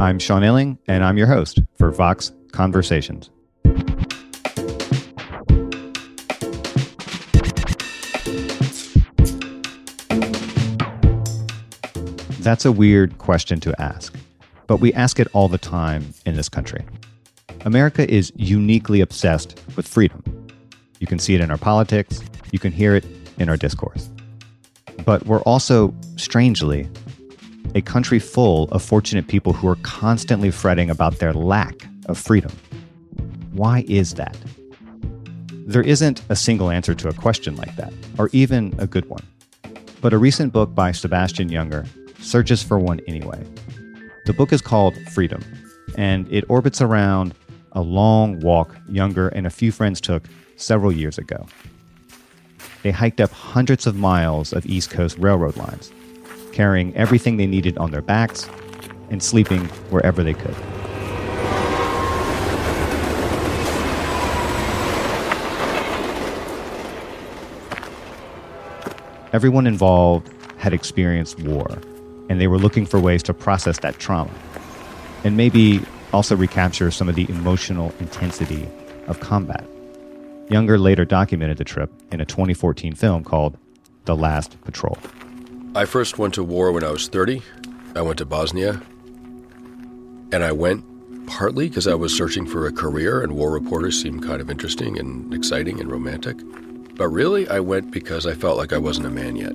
I'm Sean Illing, and I'm your host for Vox Conversations. That's a weird question to ask, but we ask it all the time in this country. America is uniquely obsessed with freedom. You can see it in our politics, you can hear it in our discourse. But we're also, strangely, a country full of fortunate people who are constantly fretting about their lack of freedom. Why is that? There isn't a single answer to a question like that, or even a good one. But a recent book by Sebastian Junger searches for one anyway. The book is called Freedom, and it orbits around a long walk Junger and a few friends took several years ago. They hiked up hundreds of miles of East Coast railroad lines carrying everything they needed on their backs and sleeping wherever they could. Everyone involved had experienced war, and they were looking for ways to process that trauma and maybe also recapture some of the emotional intensity of combat. Junger later documented the trip in a 2014 film called The Last Patrol. I first went to war when I was 30. I went to Bosnia. And I went partly because I was searching for a career, and war reporters seemed kind of interesting and exciting and romantic. But really, I went because I felt like I wasn't a man yet.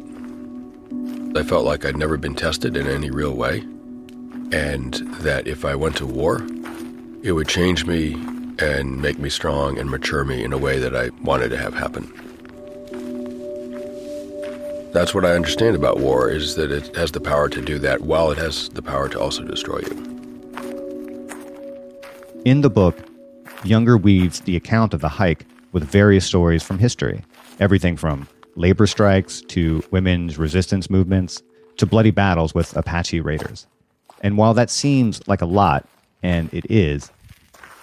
I felt like I'd never been tested in any real way, and that if I went to war, it would change me and make me strong and mature me in a way that I wanted to have happen. That's what I understand about war is that it has the power to do that while it has the power to also destroy you. In the book, Junger weaves the account of the hike with various stories from history. Everything from labor strikes to women's resistance movements to bloody battles with Apache raiders. And while that seems like a lot, and it is,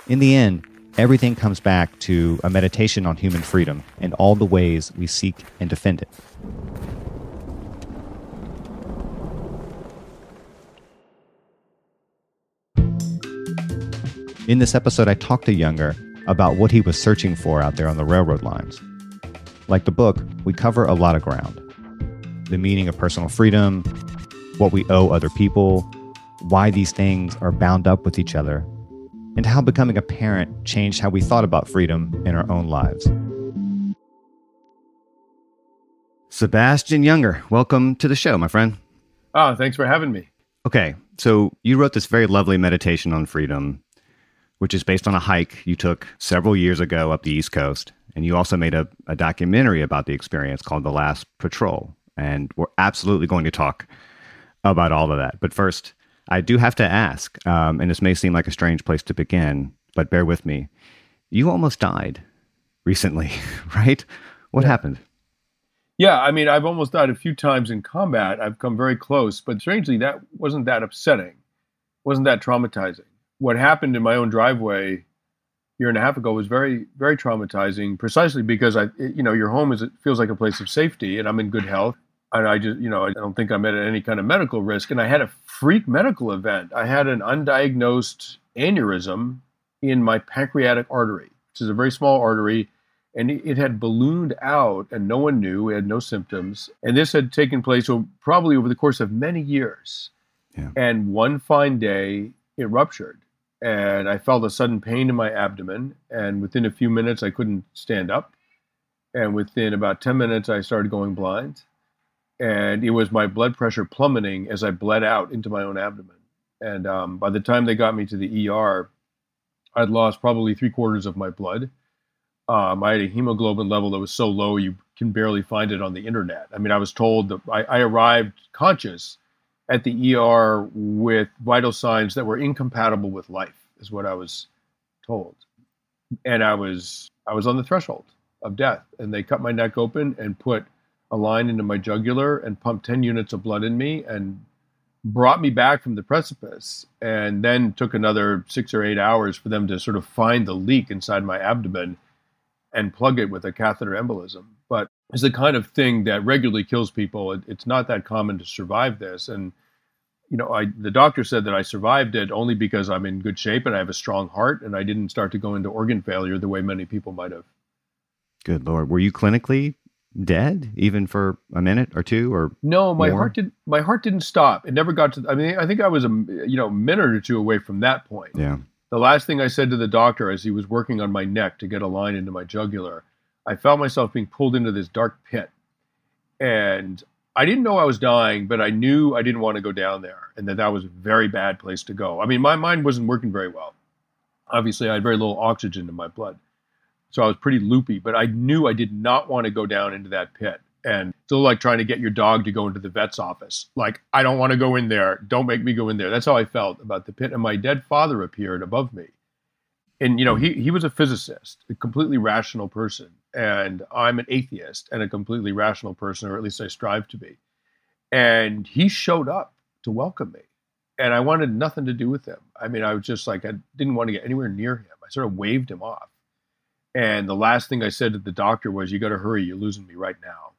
in the end, everything comes back to a meditation on human freedom and all the ways we seek and defend it. In this episode, I talked to Junger about what he was searching for out there on the railroad lines. Like the book, we cover a lot of ground the meaning of personal freedom, what we owe other people, why these things are bound up with each other, and how becoming a parent changed how we thought about freedom in our own lives. Sebastian Junger, welcome to the show, my friend. Oh, thanks for having me. Okay, so you wrote this very lovely meditation on freedom which is based on a hike you took several years ago up the East Coast. And you also made a, a documentary about the experience called The Last Patrol. And we're absolutely going to talk about all of that. But first, I do have to ask, um, and this may seem like a strange place to begin, but bear with me. You almost died recently, right? What yeah. happened? Yeah, I mean, I've almost died a few times in combat. I've come very close, but strangely, that wasn't that upsetting, wasn't that traumatizing what happened in my own driveway a year and a half ago was very very traumatizing precisely because i you know your home is it feels like a place of safety and i'm in good health and i just you know i don't think i'm at any kind of medical risk and i had a freak medical event i had an undiagnosed aneurysm in my pancreatic artery, which is a very small artery. And it had ballooned out, and no one knew. It had no symptoms. And this had taken place probably over the course of many years. Yeah. And one fine day, it ruptured. And I felt a sudden pain in my abdomen. And within a few minutes, I couldn't stand up. And within about 10 minutes, I started going blind. And it was my blood pressure plummeting as I bled out into my own abdomen. And um, by the time they got me to the ER, I'd lost probably three quarters of my blood. Um, I had a hemoglobin level that was so low you can barely find it on the internet. I mean, I was told that I, I arrived conscious at the ER with vital signs that were incompatible with life, is what I was told. And I was I was on the threshold of death. And they cut my neck open and put a line into my jugular and pumped 10 units of blood in me and brought me back from the precipice and then took another six or eight hours for them to sort of find the leak inside my abdomen and plug it with a catheter embolism. But it's the kind of thing that regularly kills people. It, it's not that common to survive this. And, you know, I, the doctor said that I survived it only because I'm in good shape and I have a strong heart and I didn't start to go into organ failure the way many people might have. Good Lord. Were you clinically dead even for a minute or two or no my more? heart didn't my heart didn't stop. It never got to i mean i think i was a you know minute or two away from that point. Yeah. The last thing i said to the doctor as he was working on my neck to get a line into my jugular i felt myself being pulled into this dark pit. And i didn't know i was dying but i knew i didn't want to go down there and that that was a very bad place to go. I mean my mind wasn't working very well. Obviously i had very little oxygen in my blood so I was pretty loopy, but I knew I did not want to go down into that pit. And still like trying to get your dog to go into the vet's office. Like, I don't want to go in there. Don't make me go in there. That's how I felt about the pit. And my dead father appeared above me. And, you know, he, he was a physicist, a completely rational person. And I'm an atheist and a completely rational person, or at least I strive to be. And he showed up to welcome me. And I wanted nothing to do with him. I mean, I was just like, I didn't want to get anywhere near him. I sort of waved him off. And the last thing I said to the doctor was, You got to hurry, you're losing me right now.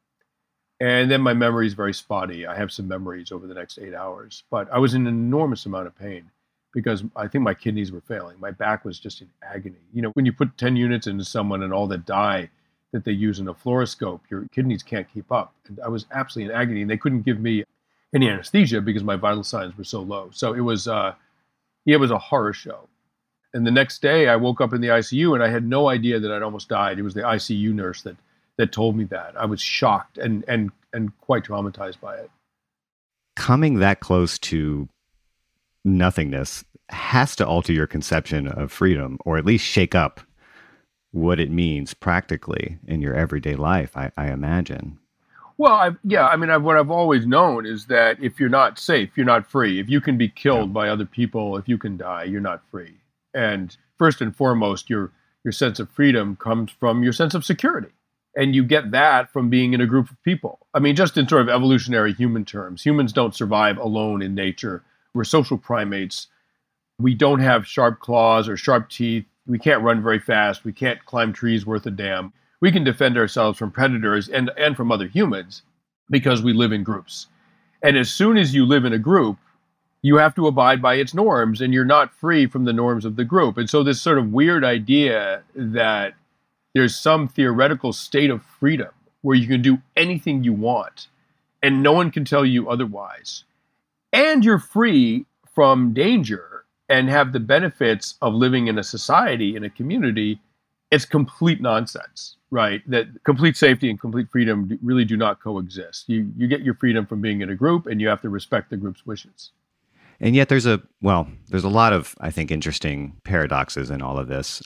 And then my memory is very spotty. I have some memories over the next eight hours, but I was in an enormous amount of pain because I think my kidneys were failing. My back was just in agony. You know, when you put 10 units into someone and all the dye that they use in a fluoroscope, your kidneys can't keep up. And I was absolutely in agony, and they couldn't give me any anesthesia because my vital signs were so low. So it was, uh, it was a horror show. And the next day, I woke up in the ICU and I had no idea that I'd almost died. It was the ICU nurse that that told me that. I was shocked and and and quite traumatized by it. Coming that close to nothingness has to alter your conception of freedom, or at least shake up what it means practically in your everyday life. I, I imagine. Well, I've, yeah, I mean, I've, what I've always known is that if you're not safe, you're not free. If you can be killed yeah. by other people, if you can die, you're not free. And first and foremost, your your sense of freedom comes from your sense of security. And you get that from being in a group of people. I mean, just in sort of evolutionary human terms, humans don't survive alone in nature. We're social primates. We don't have sharp claws or sharp teeth. We can't run very fast. We can't climb trees worth a damn. We can defend ourselves from predators and, and from other humans because we live in groups. And as soon as you live in a group, you have to abide by its norms and you're not free from the norms of the group. And so, this sort of weird idea that there's some theoretical state of freedom where you can do anything you want and no one can tell you otherwise, and you're free from danger and have the benefits of living in a society, in a community, it's complete nonsense, right? That complete safety and complete freedom really do not coexist. You, you get your freedom from being in a group and you have to respect the group's wishes. And yet there's a, well, there's a lot of, I think, interesting paradoxes in all of this.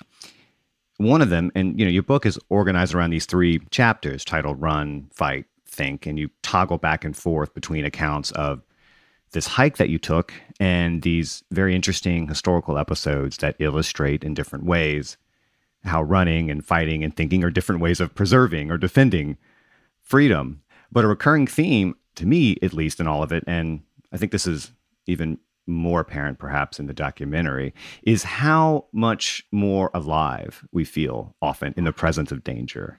One of them, and you know, your book is organized around these three chapters titled Run, Fight, Think, and you toggle back and forth between accounts of this hike that you took and these very interesting historical episodes that illustrate in different ways how running and fighting and thinking are different ways of preserving or defending freedom. But a recurring theme, to me at least, in all of it, and I think this is even more apparent perhaps in the documentary is how much more alive we feel often in the presence of danger.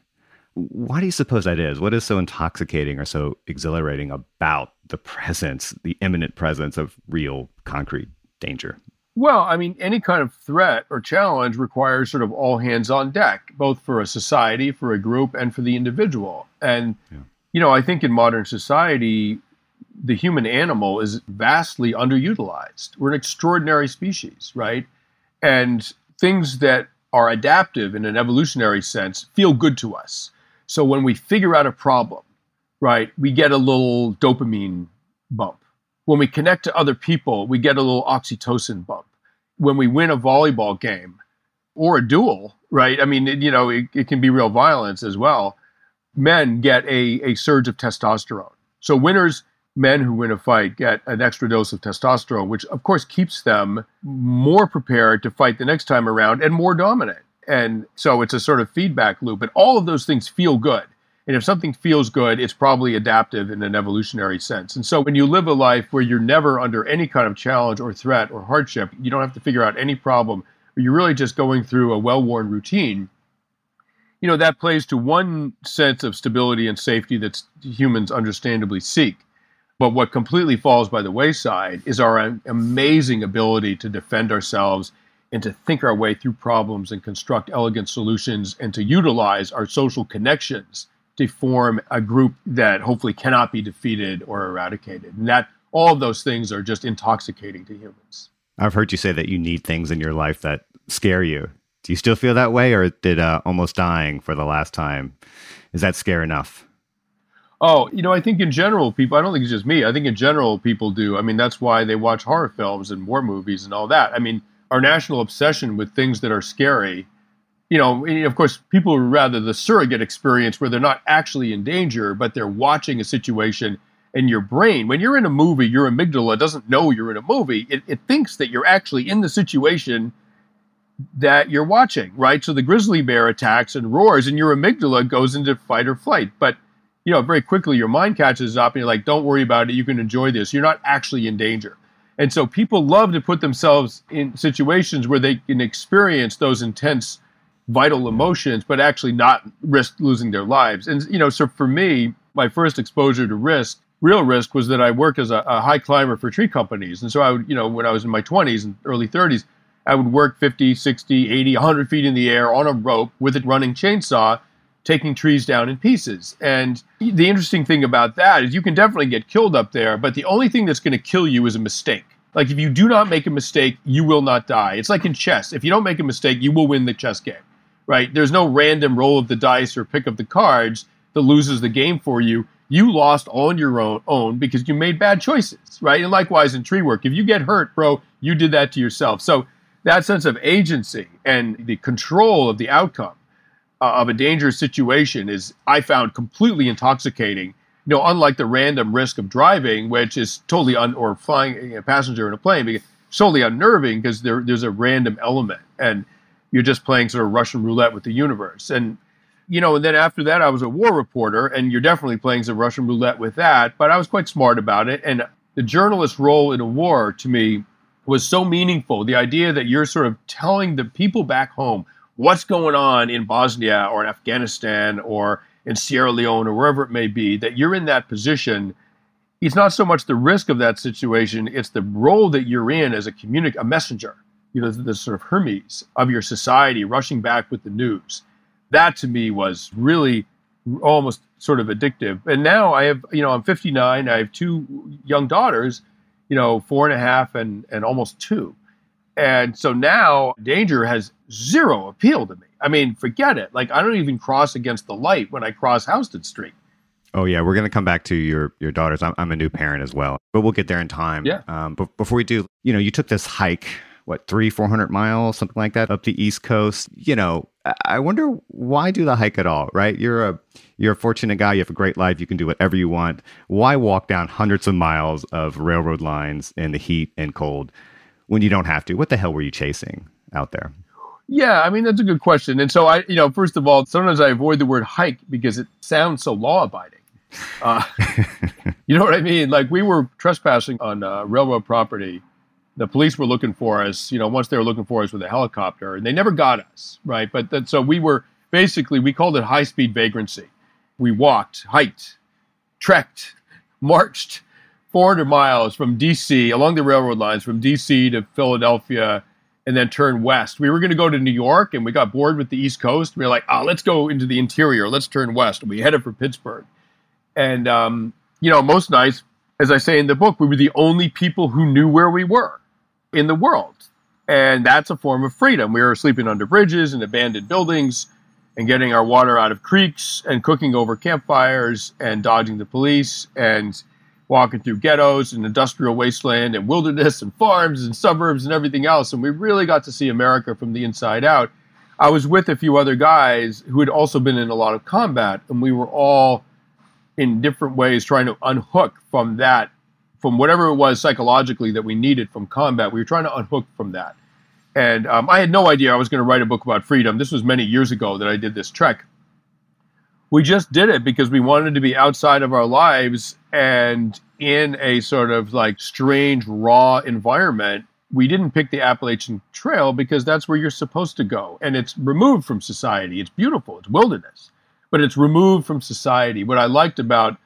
Why do you suppose that is? What is so intoxicating or so exhilarating about the presence, the imminent presence of real concrete danger? Well, I mean, any kind of threat or challenge requires sort of all hands on deck, both for a society, for a group, and for the individual. And, yeah. you know, I think in modern society, the human animal is vastly underutilized. We're an extraordinary species, right? And things that are adaptive in an evolutionary sense feel good to us. So when we figure out a problem, right, we get a little dopamine bump when we connect to other people, we get a little oxytocin bump. When we win a volleyball game or a duel, right? I mean, you know, it, it can be real violence as well. Men get a, a surge of testosterone. So winners, men who win a fight, get an extra dose of testosterone, which of course keeps them more prepared to fight the next time around and more dominant. And so it's a sort of feedback loop. And all of those things feel good. And if something feels good, it's probably adaptive in an evolutionary sense. And so when you live a life where you're never under any kind of challenge or threat or hardship, you don't have to figure out any problem, you're really just going through a well worn routine. You know, that plays to one sense of stability and safety that humans understandably seek. But what completely falls by the wayside is our amazing ability to defend ourselves and to think our way through problems and construct elegant solutions and to utilize our social connections to form a group that hopefully cannot be defeated or eradicated. And that all of those things are just intoxicating to humans. I've heard you say that you need things in your life that scare you. Do you still feel that way, or did uh, almost dying for the last time is that scare enough? Oh, you know, I think in general, people, I don't think it's just me. I think in general, people do. I mean, that's why they watch horror films and war movies and all that. I mean, our national obsession with things that are scary you know, eh, of course, people would rather the surrogate experience where they're not actually in danger, but they're watching a situation and your brain, when you're in a movie, your amygdala doesn't know you're in a movie. It, it thinks that you're actually in the situation that you're watching, right? So the grizzly bear attacks and roars, and your amygdala goes into fight or flight. But, you know, very quickly your mind catches up and you're like, don't worry about it. You can enjoy this. You're not actually in danger. And so people love to put themselves in situations where they can experience those intense vital emotions, but actually not risk losing their lives. And, you know, so for me, my first exposure to risk, real risk, was that I worked as a, a high climber for tree companies. And so I would, you know, when I was in my 20s and early 30s, I would work 50, 60, 80, 100 feet in the air on a rope with a running chainsaw, taking trees down in pieces. And the interesting thing about that is you can definitely get killed up there, but the only thing that's going to kill you is a mistake. Like if you do not make a mistake, you will not die. It's like in chess. If you don't make a mistake, you will win the chess game right? There's no random roll of the dice or pick of the cards that loses the game for you. You lost on your own, own because you made bad choices, right? And likewise in tree work, if you get hurt, bro, you did that to yourself. So that sense of agency and the control of the outcome uh, of a dangerous situation is, I found, completely intoxicating. You know, unlike the random risk of driving, which is totally un or flying a passenger in a plane, because totally unnerving because there, there's a random element and you're just playing sort of Russian roulette with the universe. And you know, and then after that, I was a war reporter, and you're definitely playing some Russian roulette with that. But I was quite smart about it, and the journalist role in a war to me was so meaningful. The idea that you're sort of telling the people back home what's going on in Bosnia or in Afghanistan or in Sierra Leone or wherever it may be, that you're in that position. It's not so much the risk of that situation; it's the role that you're in as a communic- a messenger you know, the sort of Hermes of your society rushing back with the news. That to me was really almost sort of addictive. And now I have, you know, I'm 59. I have two young daughters, you know, four and a half and, and almost two. And so now danger has zero appeal to me. I mean, forget it. Like I don't even cross against the light when I cross Houston Street. Oh yeah, we're gonna come back to your your daughters. I'm, I'm a new parent as well, but we'll get there in time. Yeah. Um, but before we do, you know, you took this hike what three four hundred miles something like that up the east coast you know i wonder why do the hike at all right you're a you're a fortunate guy you have a great life you can do whatever you want why walk down hundreds of miles of railroad lines in the heat and cold when you don't have to what the hell were you chasing out there yeah i mean that's a good question and so i you know first of all sometimes i avoid the word hike because it sounds so law abiding uh, you know what i mean like we were trespassing on uh, railroad property the police were looking for us, you know, once they were looking for us with a helicopter, and they never got us, right? But that, so we were basically, we called it high speed vagrancy. We walked, hiked, trekked, marched 400 miles from DC along the railroad lines from DC to Philadelphia and then turn west. We were going to go to New York and we got bored with the East Coast. We were like, oh, let's go into the interior. Let's turn west. We headed for Pittsburgh. And, um, you know, most nights, as I say in the book, we were the only people who knew where we were in the world. And that's a form of freedom. We were sleeping under bridges and abandoned buildings and getting our water out of creeks and cooking over campfires and dodging the police and walking through ghettos and industrial wasteland and wilderness and farms and suburbs and everything else. And we really got to see America from the inside out. I was with a few other guys who had also been in a lot of combat, and we were all in different ways trying to unhook from that, from whatever it was psychologically that we needed from combat. We were trying to unhook from that. And um, I had no idea I was going to write a book about freedom. This was many years ago that I did this trek we just did it because we wanted to be outside of our lives and in a sort of like strange raw environment. We didn't pick the appalachian trail because that's where you're supposed to go. And it's removed from society. It's beautiful. It's wilderness. But it's removed from society. What i liked about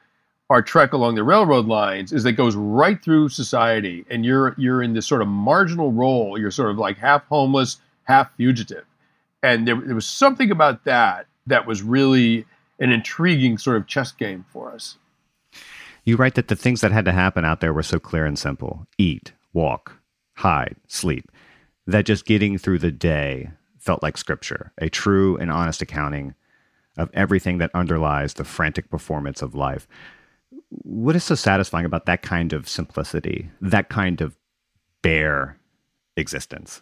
our trek along the railroad lines is that it goes right through society and you're you're in this sort of marginal role. You're sort of like half homeless half fugitive. And there, there was something about that that was really an intriguing sort of chess game for us. You write that the things that had to happen out there were so clear and simple eat, walk, hide, sleep that just getting through the day felt like scripture, a true and honest accounting of everything that underlies the frantic performance of life. What is so satisfying about that kind of simplicity, that kind of bare existence?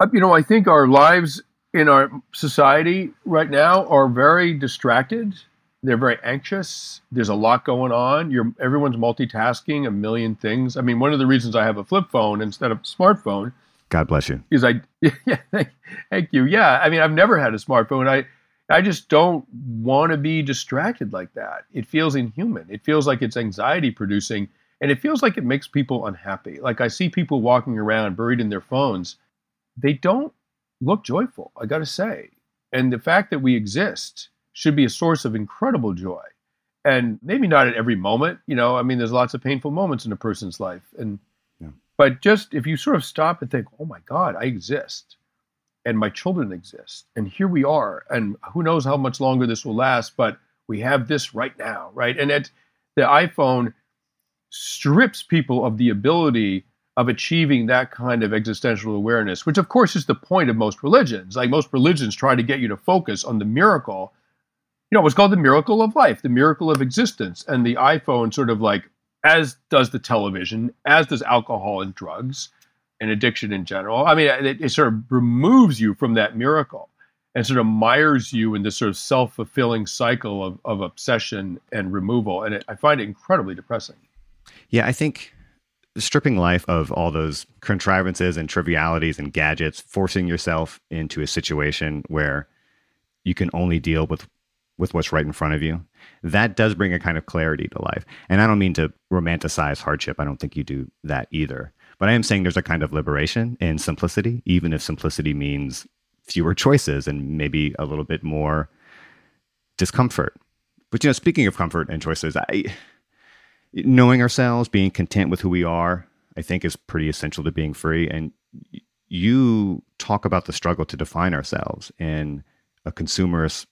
Uh, you know, I think our lives in our society right now are very distracted. They're very anxious. There's a lot going on. You're everyone's multitasking a million things. I mean, one of the reasons I have a flip phone instead of a smartphone. God bless you. Is I yeah, thank, thank you. Yeah, I mean, I've never had a smartphone. I I just don't want to be distracted like that. It feels inhuman. It feels like it's anxiety producing and it feels like it makes people unhappy. Like I see people walking around buried in their phones. They don't look joyful, I got to say. And the fact that we exist should be a source of incredible joy. And maybe not at every moment, you know, I mean, there's lots of painful moments in a person's life. And, yeah. but just if you sort of stop and think, oh my God, I exist and my children exist and here we are. And who knows how much longer this will last, but we have this right now, right? And it, the iPhone strips people of the ability of achieving that kind of existential awareness, which of course is the point of most religions. Like most religions try to get you to focus on the miracle. You know, what's called the miracle of life, the miracle of existence. And the iPhone sort of like, as does the television, as does alcohol and drugs and addiction in general. I mean, it, it sort of removes you from that miracle and sort of mires you in this sort of self-fulfilling cycle of, of obsession and removal. And it, I find it incredibly depressing. Yeah, I think stripping life of all those contrivances and trivialities and gadgets, forcing yourself into a situation where you can only deal with with what's right in front of you. That does bring a kind of clarity to life. And I don't mean to romanticize hardship. I don't think you do that either. But I am saying there's a kind of liberation in simplicity, even if simplicity means fewer choices and maybe a little bit more discomfort. But you know, speaking of comfort and choices, I knowing ourselves, being content with who we are, I think is pretty essential to being free. And you talk about the struggle to define ourselves in a consumerist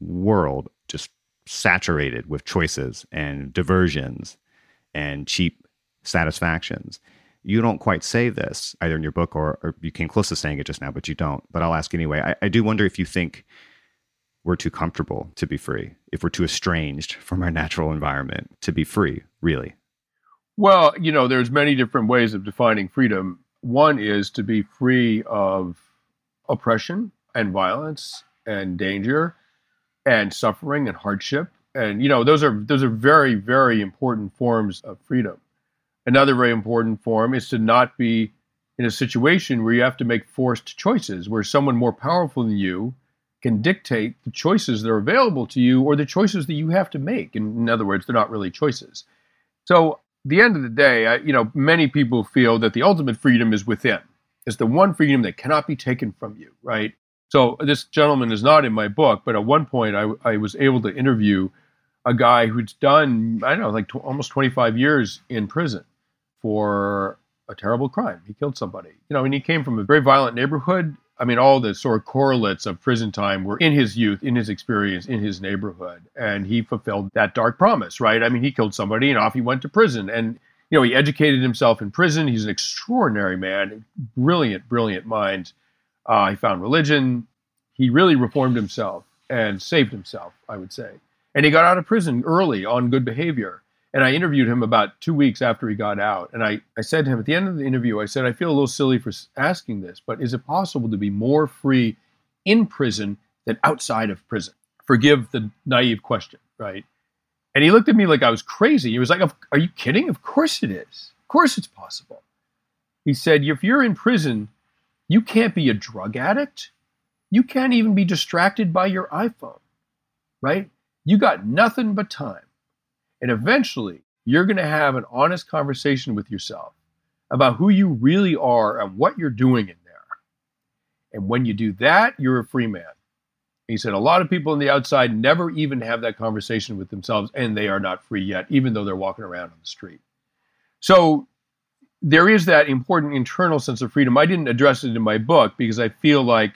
world, just saturated with choices and diversions and cheap satisfactions. You don't quite say this either in your book or, or you came close to saying it just now, but you don't. But I'll ask anyway. I, I do wonder if you think we're too comfortable to be free, if we're too estranged from our natural environment to be free, really? Well, you know, there's many different ways of defining freedom. One is to be free of oppression and violence and danger and suffering and hardship. And you know, those are those are very very important forms of freedom. Another very important form is to not be in a situation where you have to make forced choices, where someone more powerful than you can dictate the choices that are available to you or the choices that you have to make. In, in other words, they're not really choices. So, the end of the day, I, you know, many people feel that the ultimate freedom is within. It's the one freedom that cannot be taken from you, right? So, this gentleman is not in my book, but at one point I, I was able to interview a guy who's done, I don't know, like almost 25 years in prison for a terrible crime. He killed somebody. You know, and he came from a very violent neighborhood. I mean, all the sort of correlates of prison time were in his youth, in his experience, in his neighborhood. And he fulfilled that dark promise, right? I mean, he killed somebody and off he went to prison. And, you know, he educated himself in prison. He's an extraordinary man, brilliant, brilliant mind. Uh, he found religion. He really reformed himself and saved himself, I would say. And he got out of prison early on good behavior. And I interviewed him about two weeks after he got out. And I, I said to him at the end of the interview, I said, I feel a little silly for asking this, but is it possible to be more free in prison than outside of prison? Forgive the naive question, right? And he looked at me like I was crazy. He was like, Are you kidding? Of course it is. Of course it's possible. He said, If you're in prison, you can't be a drug addict. You can't even be distracted by your iPhone, right? You got nothing but time. And eventually, you're going to have an honest conversation with yourself about who you really are and what you're doing in there. And when you do that, you're a free man. He said a lot of people on the outside never even have that conversation with themselves, and they are not free yet, even though they're walking around on the street. So there is that important internal sense of freedom. I didn't address it in my book because I feel like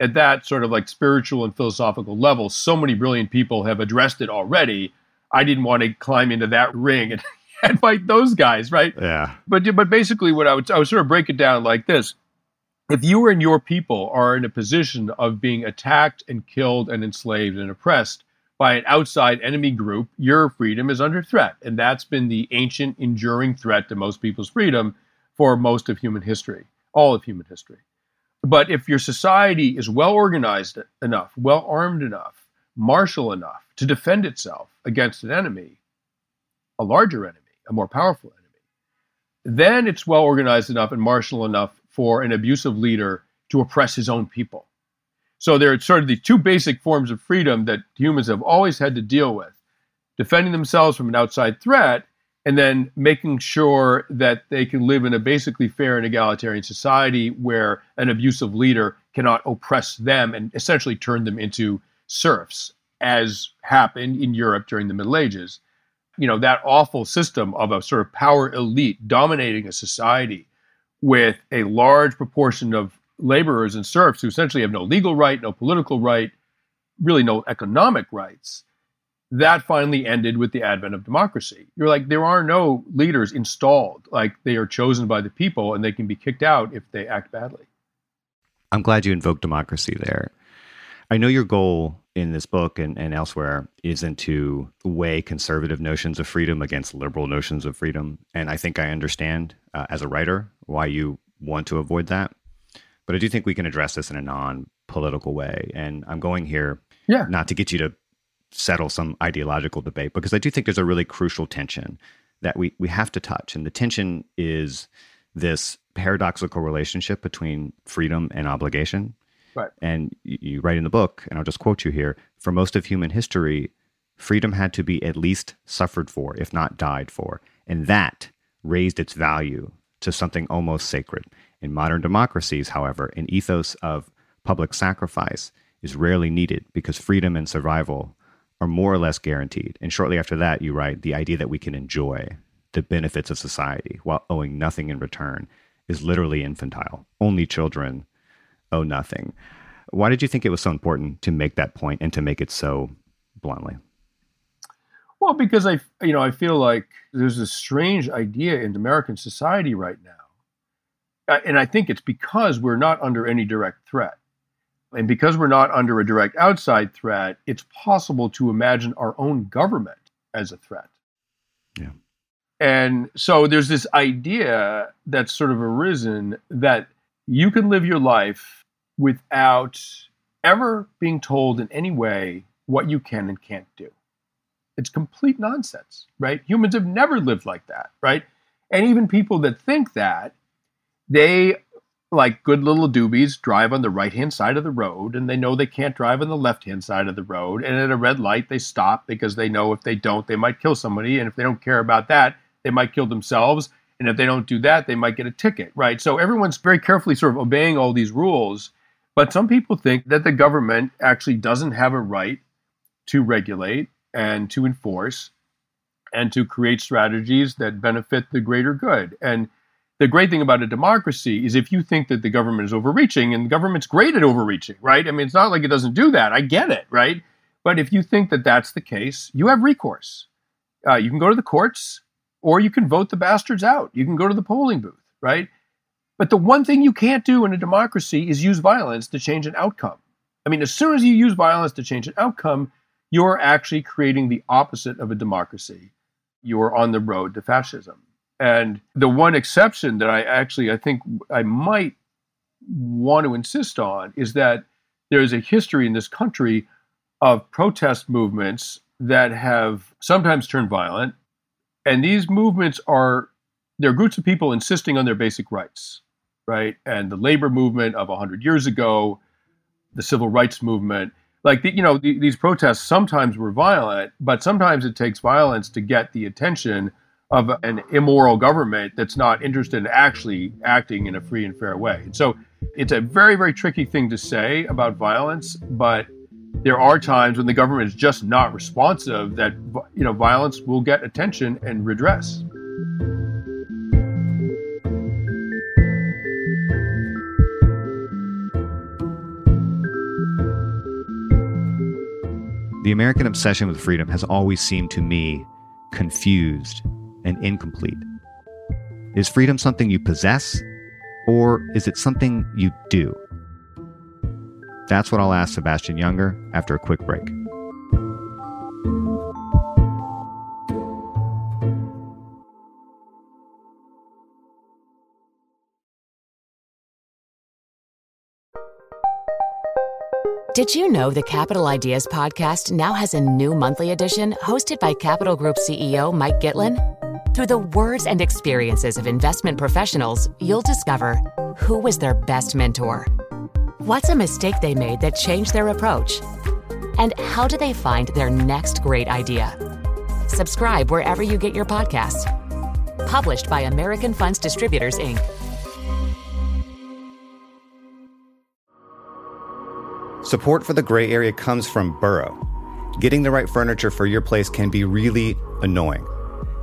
at that sort of like spiritual and philosophical level, so many brilliant people have addressed it already I didn't want to climb into that ring and, and fight those guys, right? Yeah. But but basically, what I would I would sort of break it down like this: if you and your people are in a position of being attacked and killed and enslaved and oppressed by an outside enemy group, your freedom is under threat, and that's been the ancient, enduring threat to most people's freedom for most of human history, all of human history. But if your society is well organized enough, well armed enough, martial enough to defend itself against an enemy, a larger enemy, a more powerful enemy, then it's well organized enough and martial enough for an abusive leader to oppress his own people. So there are sort of the two basic forms of freedom that humans have always had to deal with defending themselves from an outside threat and then making sure that they can live in a basically fair and egalitarian society where an abusive leader cannot oppress them and essentially turn them into serfs, as happened in Europe during the Middle Ages. You know, that awful system of a sort of power elite dominating a society with a large proportion of laborers and serfs who essentially have no legal right, no political right, really no economic rights. That finally ended with the advent of democracy. You're like, there are no leaders installed, like they are chosen by the people and they can be kicked out if they act badly. I'm glad you invoked democracy there. I know your goal in this book and, and elsewhere isn't to weigh conservative notions of freedom against liberal notions of freedom. And I think I understand uh, as a writer why you want to avoid that. But I do think we can address this in a non political way. And I'm going here yeah. not to get you to settle some ideological debate, because I do think there's a really crucial tension that we, we have to touch. And the tension is this paradoxical relationship between freedom and obligation. Right. And you write in the book, and I'll just quote you here for most of human history, freedom had to be at least suffered for, if not died for. And that raised its value to something almost sacred. In modern democracies, however, an ethos of public sacrifice is rarely needed because freedom and survival are more or less guaranteed. And shortly after that, you write the idea that we can enjoy the benefits of society while owing nothing in return is literally infantile. Only children owe nothing. Why did you think it was so important to make that point and to make it so bluntly? Well, because I, you know, I feel like there's a strange idea in American society right now, uh, and I think it's because we're not under any direct threat, and because we're not under a direct outside threat, it's possible to imagine our own government as a threat. Yeah. And so there's this idea that's sort of arisen that you can live your life without ever being told in any way what you can and can't do. It's complete nonsense, right? Humans have never lived like that, right? And even people that think that, they, like good little doobies, drive on the right hand side of the road and they know they can't drive on the left hand side of the road. And at a red light, they stop because they know if they don't, they might kill somebody. And if they don't care about that, they might kill themselves. And if they don't do that, they might get a ticket, right? So everyone's very carefully sort of obeying all these rules. But some people think that the government actually doesn't have a right to regulate and to enforce and to create strategies that benefit the greater good. And the great thing about a democracy is if you think that the government is overreaching, and the government's great at overreaching, right? I mean, it's not like it doesn't do that. I get it, right? But if you think that that's the case, you have recourse. Uh, you can go to the courts, or you can vote the bastards out. You can go to the polling booth, right? But the one thing you can't do in a democracy is use violence to change an outcome. I mean, as soon as you use violence to change an outcome, you're actually creating the opposite of a democracy. You're on the road to fascism. And the one exception that I actually I think I might want to insist on is that there is a history in this country of protest movements that have sometimes turned violent. And these movements are they're groups of people insisting on their basic rights, right? And the labor movement of 100 years ago, the civil rights movement, like the, you know, the, these protests sometimes were violent, but sometimes it takes violence to get the attention of an immoral government that's not interested in actually acting in a free and fair way. so it's a very, very tricky thing to say about violence, but there are times when the government is just not responsive that you know violence will get attention and redress. The American obsession with freedom has always seemed to me confused and incomplete. Is freedom something you possess, or is it something you do? That's what I'll ask Sebastian Junger after a quick break. Did you know the Capital Ideas podcast now has a new monthly edition hosted by Capital Group CEO Mike Gitlin? Through the words and experiences of investment professionals, you'll discover who was their best mentor, what's a mistake they made that changed their approach, and how do they find their next great idea. Subscribe wherever you get your podcasts. Published by American Funds Distributors, Inc. Support for the gray area comes from Burrow. Getting the right furniture for your place can be really annoying.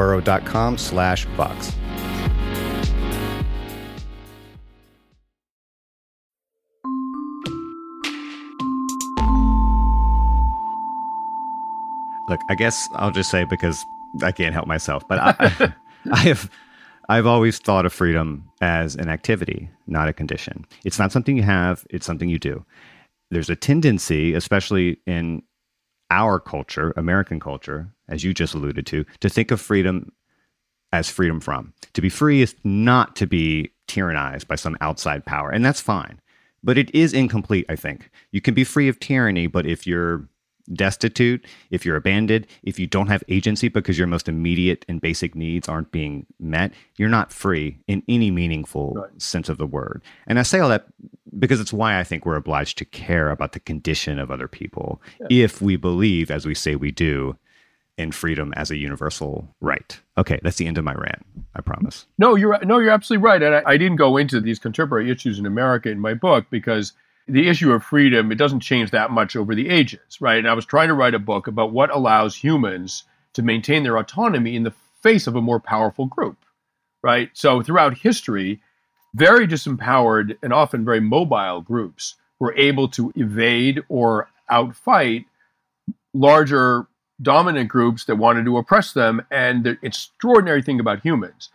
burrow.com slash Vox. Look, I guess I'll just say because I can't help myself, but I, I have I've always thought of freedom as an activity, not a condition. It's not something you have, it's something you do. There's a tendency, especially in our culture, American culture, as you just alluded to, to think of freedom as freedom from. To be free is not to be tyrannized by some outside power, and that's fine. But it is incomplete, I think. You can be free of tyranny, but if you're destitute, if you're abandoned, if you don't have agency because your most immediate and basic needs aren't being met, you're not free in any meaningful right. sense of the word. And I say all that because it's why I think we're obliged to care about the condition of other people yeah. if we believe, as we say we do, in freedom as a universal right. Okay, that's the end of my rant. I promise. No, you're no, you're absolutely right. And I, I didn't go into these contemporary issues in America in my book because the issue of freedom it doesn't change that much over the ages, right? And I was trying to write a book about what allows humans to maintain their autonomy in the face of a more powerful group, right? So throughout history, very disempowered and often very mobile groups were able to evade or outfight larger dominant groups that wanted to oppress them. And the extraordinary thing about humans,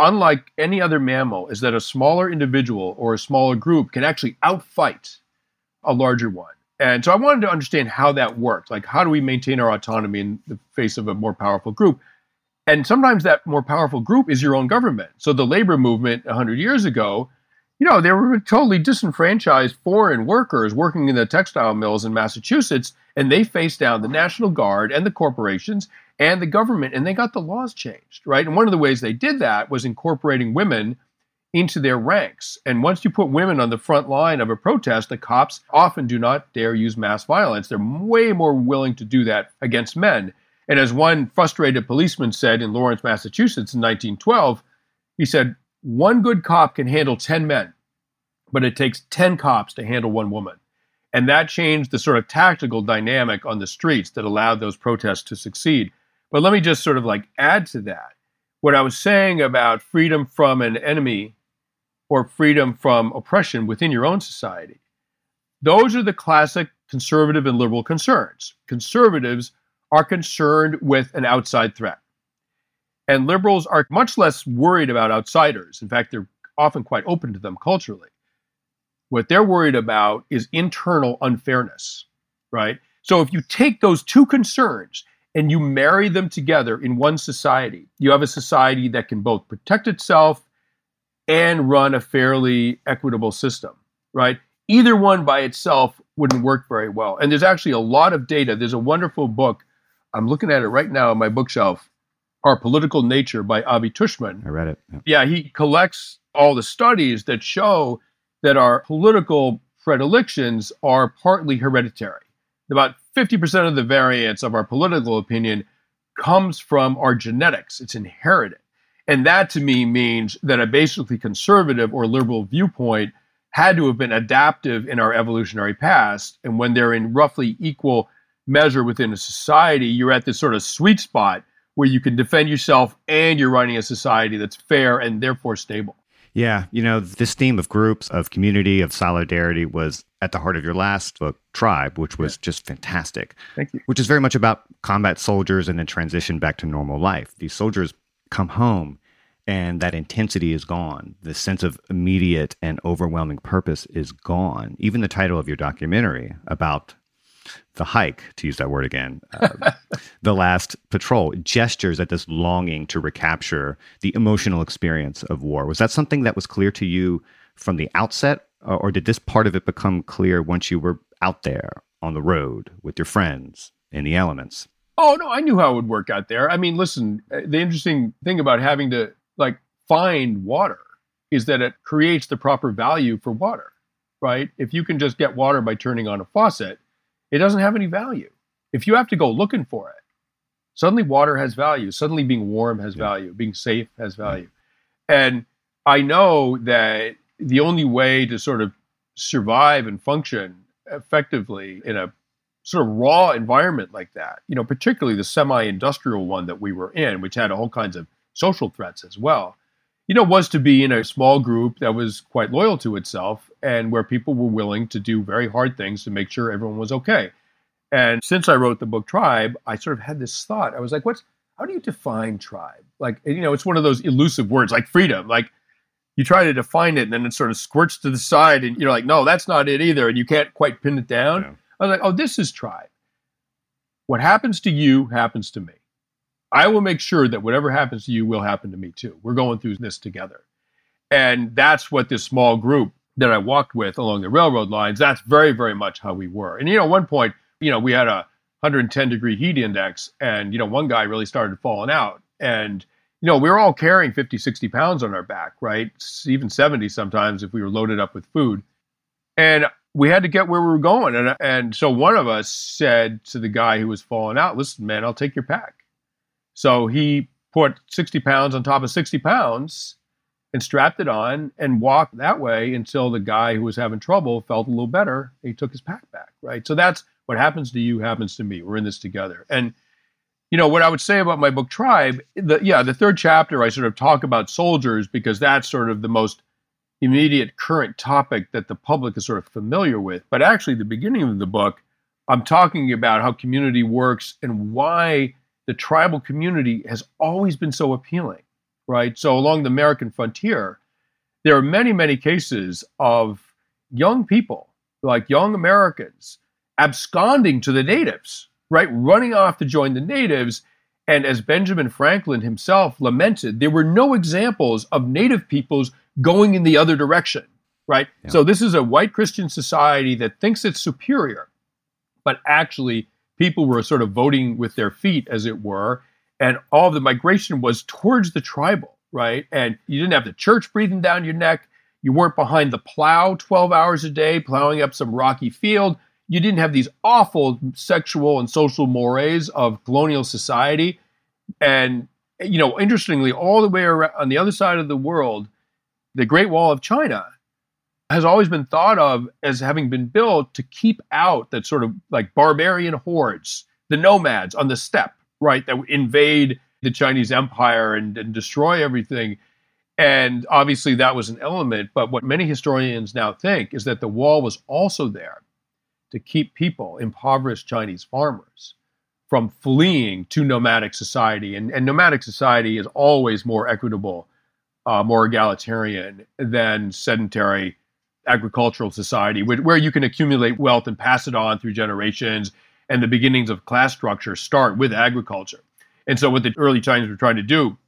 unlike any other mammal, is that a smaller individual or a smaller group can actually outfight a larger one. And so I wanted to understand how that worked. Like, how do we maintain our autonomy in the face of a more powerful group? And sometimes that more powerful group is your own government. So the labor movement 100 years ago, you know, they were totally disenfranchised foreign workers working in the textile mills in Massachusetts, and they faced down the National Guard and the corporations and the government, and they got the laws changed, right? And one of the ways they did that was incorporating women into their ranks. And once you put women on the front line of a protest, the cops often do not dare use mass violence. They're way more willing to do that against men. And as one frustrated policeman said in Lawrence, Massachusetts in 1912, he said, one good cop can handle 10 men, but it takes 10 cops to handle one woman. And that changed the sort of tactical dynamic on the streets that allowed those protests to succeed. But let me just sort of like add to that. What I was saying about freedom from an enemy or freedom from oppression within your own society. Those are the classic conservative and liberal concerns. Conservatives are concerned with an outside threat. And liberals are much less worried about outsiders. In fact, they're often quite open to them culturally. What they're worried about is internal unfairness, right? So if you take those two concerns and you marry them together in one society, you have a society that can both protect itself and run a fairly equitable system, right? Either one by itself wouldn't work very well. And there's actually a lot of data. There's a wonderful book. I'm looking at it right now on my bookshelf. Our Political Nature by Avi Tuschman. I read it. Yeah. yeah, he collects all the studies that show that our political predilections are partly hereditary. About 50% of the variance of our political opinion comes from our genetics, it's inherited. And that to me means that a basically conservative or liberal viewpoint had to have been adaptive in our evolutionary past. And when they're in roughly equal measure within a society, you're at this sort of sweet spot where you can defend yourself and you're running a society that's fair and therefore stable. Yeah, you know, this theme of groups, of community, of solidarity was at the heart of your last book, Tribe, which was yeah. just fantastic. Thank you. Which is very much about combat soldiers and then transition back to normal life. These soldiers come home and that intensity is gone. The sense of immediate and overwhelming purpose is gone. Even the title of your documentary about the hike, to use that word again, uh, the last patrol, gestures at this longing to recapture the emotional experience of war. Was that something that was clear to you from the outset, or did this part of it become clear once you were out there on the road with your friends in the elements? Oh no, I knew how it would work out there. I mean, listen, uh, the interesting thing about having to like find water is that it creates the proper value for water, right? If you can just get water by turning on a faucet, it doesn't have any value. If you have to go looking for it, suddenly water has value. Suddenly being warm has yeah. value. Being safe has value. And I know that the only way to sort of survive and function effectively in a sort of raw environment like that, you know, particularly the semi industrial one that we were in, which had all kinds of social threats as well, you know, was to be in a small group that was quite loyal to itself and where people were willing to do very hard things to make sure everyone was okay. And since I wrote the book Tribe, I sort of had this thought. I was like, what's how do you define tribe? Like, you know, it's one of those elusive words like freedom. Like you try to define it and then it sort of squirts to the side and you're like, no, that's not it either. And you can't quite pin it down. Yeah. I was like, oh, this is tribe. What happens to you happens to me. I will make sure that whatever happens to you will happen to me too. We're going through this together. And that's what this small group that I walked with along the railroad lines, that's very, very much how we were. And, you know, one point, you know, we had a 110 degree heat index, and, you know, one guy really started falling out. And, you know, we were all carrying 50, 60 pounds on our back, right? Even 70 sometimes if we were loaded up with food. And we had to get where we were going. And, and so one of us said to the guy who was falling out, listen, man, I'll take your pack. So he put 60 pounds on top of 60 pounds and strapped it on and walked that way until the guy who was having trouble felt a little better. He took his pack back, right? So that's what happens to you happens to me. We're in this together. And you know what I would say about my book Tribe, the, yeah, the third chapter I sort of talk about soldiers because that's sort of the most immediate current topic that the public is sort of familiar with. But actually the beginning of the book, I'm talking about how community works and why the tribal community has always been so appealing, right? So along the American frontier, there are many, many cases of young people like young Americans absconding to the natives, right? Running off to join the natives. And as Benjamin Franklin himself lamented, there were no examples of native peoples going in the other direction, right? Yeah. So this is a white Christian society that thinks it's superior, but actually people were sort of voting with their feet, as it were. And all of the migration was towards the tribal, right? And you didn't have the church breathing down your neck. You weren't behind the plow 12 hours a day, plowing up some rocky field. You didn't have these awful sexual and social mores of colonial society. And, you know, interestingly, all the way around on the other side of the world, the Great Wall of China has always been thought of as having been built to keep out that sort of like barbarian hordes, the nomads on the steppe, right, that invade the Chinese empire and, and destroy everything. And obviously, that was an element. But what many historians now think is that the wall was also there to keep people, impoverished Chinese farmers, from fleeing to nomadic society. And, and nomadic society is always more equitable, uh, more egalitarian than sedentary agricultural society, where you can accumulate wealth and pass it on through generations. And the beginnings of class structure start with agriculture. And so, what the early Chinese were trying to do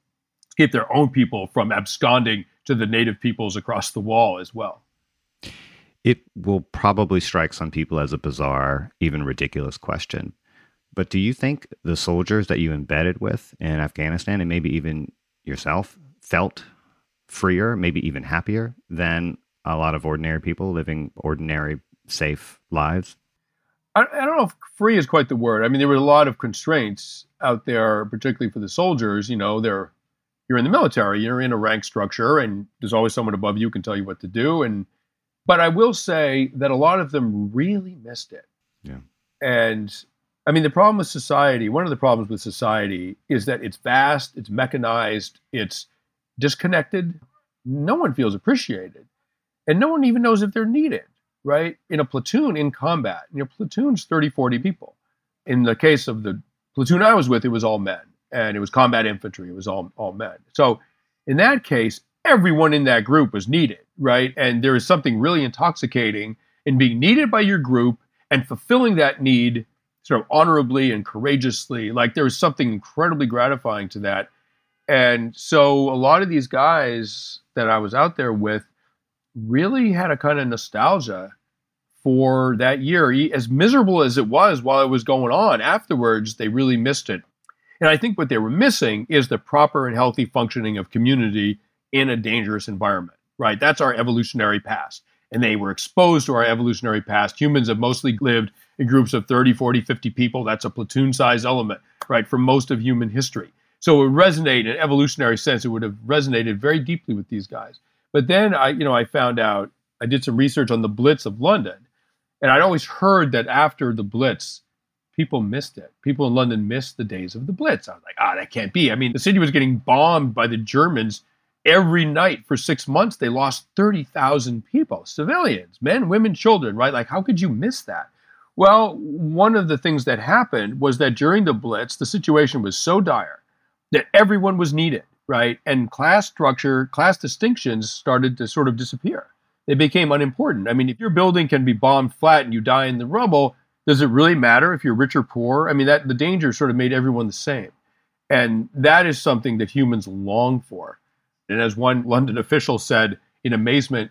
keep their own people from absconding to the native peoples across the wall as well. It will probably strike some people as a bizarre, even ridiculous question. But do you think the soldiers that you embedded with in Afghanistan and maybe even yourself felt freer, maybe even happier than a lot of ordinary people living ordinary, safe lives? I, I don't know if free is quite the word. I mean, there were a lot of constraints out there, particularly for the soldiers. You know, they're you're in the military, you're in a rank structure, and there's always someone above you who can tell you what to do. And but I will say that a lot of them really missed it. Yeah. And I mean, the problem with society, one of the problems with society is that it's vast, it's mechanized, it's disconnected. No one feels appreciated. And no one even knows if they're needed, right? In a platoon in combat, your platoon's 30, 40 people. In the case of the platoon I was with, it was all men and it was combat infantry. It was all, all men. So in that case, everyone in that group was needed, right? And there is something really intoxicating in being needed by your group and fulfilling that need sort of honorably and courageously. Like there was something incredibly gratifying to that. And so a lot of these guys that I was out there with really had a kind of nostalgia for that year. As miserable as it was while it was going on, afterwards, they really missed it. And I think what they were missing is the proper and healthy functioning of community in a dangerous environment, right? That's our evolutionary past. And they were exposed to our evolutionary past. Humans have mostly lived in groups of 30, 40, 50 people. That's a platoon size element, right, for most of human history. So it would resonate in an evolutionary sense. It would have resonated very deeply with these guys. But then I, you know, I found out, I did some research on the Blitz of London. And I'd always heard that after the Blitz, people missed it. People in London missed the days of the Blitz. I was like, ah, that can't be. I mean, the city was getting bombed by the Germans every night for six months. They lost 30,000 people, civilians, men, women, children, right? Like, how could you miss that? Well, one of the things that happened was that during the Blitz, the situation was so dire that everyone was needed, right? And class structure, class distinctions started to sort of disappear. They became unimportant. I mean, if your building can be bombed flat and you die in the rubble, does it really matter if you're rich or poor? I mean, that the danger sort of made everyone the same. And that is something that humans long for. And as one London official said in amazement,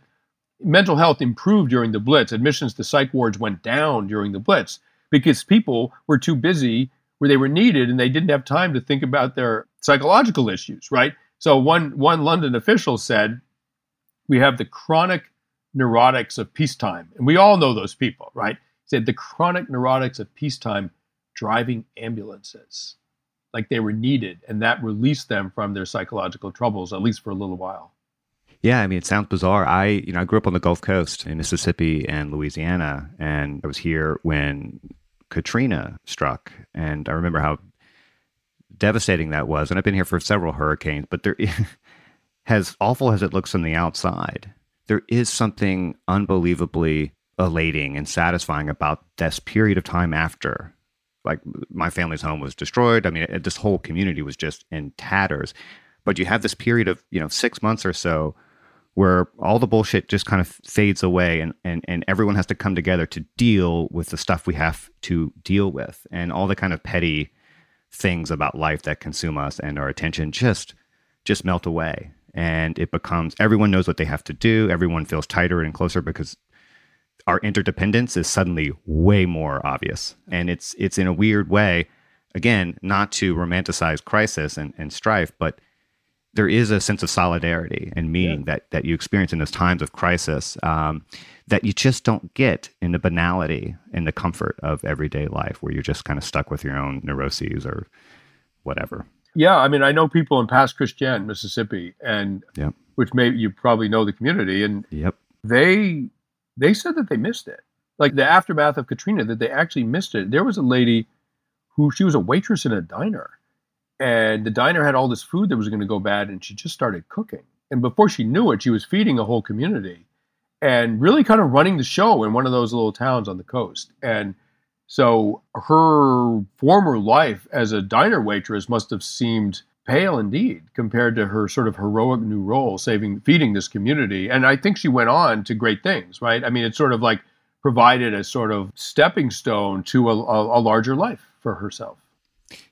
mental health improved during the Blitz. Admissions to psych wards went down during the Blitz because people were too busy where they were needed and they didn't have time to think about their psychological issues, right? So one one London official said, "We have the chronic neurotics of peacetime." And we all know those people, right? He said the chronic neurotics of peacetime driving ambulances like they were needed and that released them from their psychological troubles at least for a little while yeah i mean it sounds bizarre i you know i grew up on the gulf coast in mississippi and louisiana and i was here when katrina struck and i remember how devastating that was and i've been here for several hurricanes but there as awful as it looks from the outside there is something unbelievably elating and satisfying about this period of time after. Like my family's home was destroyed. I mean this whole community was just in tatters. But you have this period of you know six months or so where all the bullshit just kind of fades away and, and, and everyone has to come together to deal with the stuff we have to deal with and all the kind of petty things about life that consume us and our attention just just melt away. And it becomes everyone knows what they have to do. Everyone feels tighter and closer because our interdependence is suddenly way more obvious. And it's it's in a weird way again not to romanticize crisis and, and strife but there is a sense of solidarity and meaning yeah. that that you experience in those times of crisis um, that you just don't get in the banality and the comfort of everyday life, where you're just kind of stuck with your own neuroses or whatever. Yeah, I mean, I know people in Pass Christian, Mississippi, and yep. which may you probably know the community, and yep. they they said that they missed it, like the aftermath of Katrina, that they actually missed it. There was a lady who she was a waitress in a diner and the diner had all this food that was going to go bad and she just started cooking. And before she knew it she was feeding a whole community and really kind of running the show in one of those little towns on the coast. And so her former life as a diner waitress must have seemed pale indeed compared to her sort of heroic new role saving feeding this community. And i think she went on to great things right? I mean it's sort of like provided a sort of stepping stone to a, a, a larger life for herself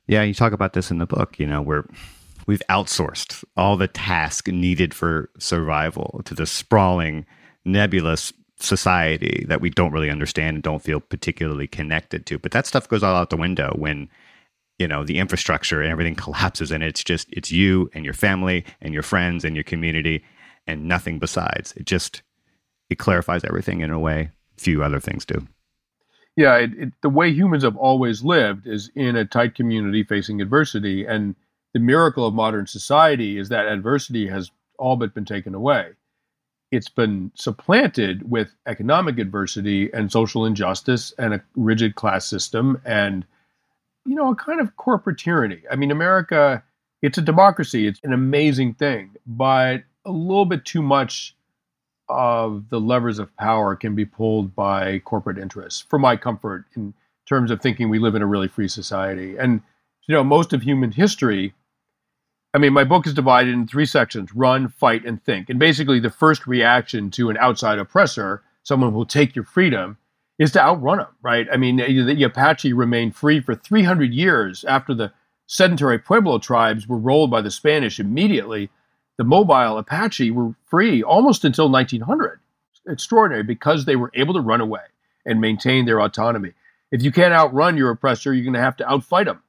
yeah, you talk about this in the book, you know, where we've outsourced all the task needed for survival to the sprawling, nebulous society that we don't really understand and don't feel particularly connected to. But that stuff goes all out the window when you know the infrastructure and everything collapses and it's just it's you and your family and your friends and your community and nothing besides. It just it clarifies everything in a way few other things do yeah, it, it, the way humans have always lived is in a tight community facing adversity. And the miracle of modern society is that adversity has all but been taken away. It's been supplanted with economic adversity and social injustice and a rigid class system and, you know, a kind of corporate tyranny. I mean, America, it's a democracy, it's an amazing thing, but a little bit too much of the levers of power can be pulled by corporate interests for my comfort in terms of thinking we live in a really free society. And, you know, most of human history, I mean, my book is divided in three sections run, fight, and think. And basically, the first reaction to an outside oppressor, someone who will take your freedom, is to outrun them, right? I mean, the Apache remained free for 300 years after the sedentary Pueblo tribes were rolled by the Spanish immediately the mobile Apache were free almost until 1900. Extraordinary because they were able to run away and maintain their autonomy. If you can't outrun your oppressor, you're going to have to outfight them.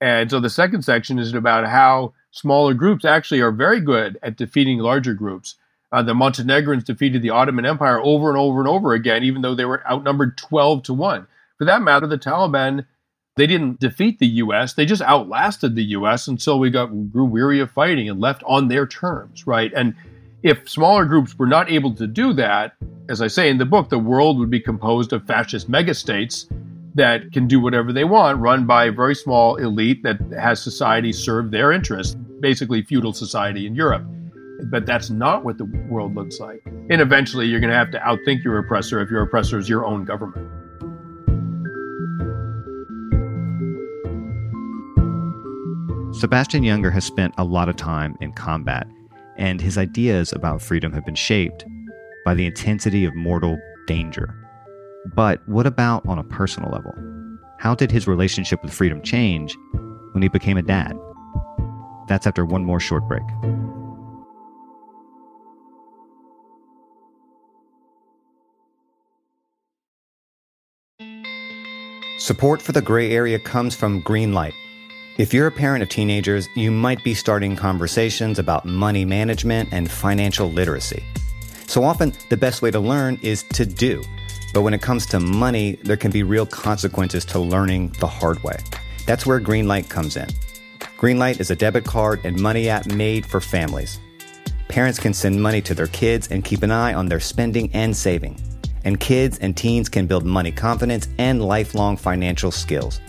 And so the second section is about how smaller groups actually are very good at defeating larger groups. Uh, the Montenegrins defeated the Ottoman Empire over and over and over again, even though they were outnumbered 12 to 1. For that matter, the Taliban they didn't defeat the U.S. They just outlasted the U.S. until we got grew weary of fighting and left on their terms, right? And if smaller groups were not able to do that, as I say in the book, the world would be composed of fascist megastates that can do whatever they want, run by a very small elite that has society serve their interests, basically feudal society in Europe. But that's not what the world looks like. And eventually, you're going to have to outthink your oppressor if your oppressor is your own government. Sebastian Junger has spent a lot of time in combat, and his ideas about freedom have been shaped by the intensity of mortal danger. But what about on a personal level? How did his relationship with freedom change when he became a dad? That's after one more short break. Support for the gray area comes from Greenlight if you're a parent of teenagers, you might be starting conversations about money management and financial literacy. So often, the best way to learn is to do. But when it comes to money, there can be real consequences to learning the hard way. That's where Greenlight comes in. Greenlight is a debit card and money app made for families. Parents can send money to their kids and keep an eye on their spending and saving. And kids and teens can build money confidence and lifelong financial skills.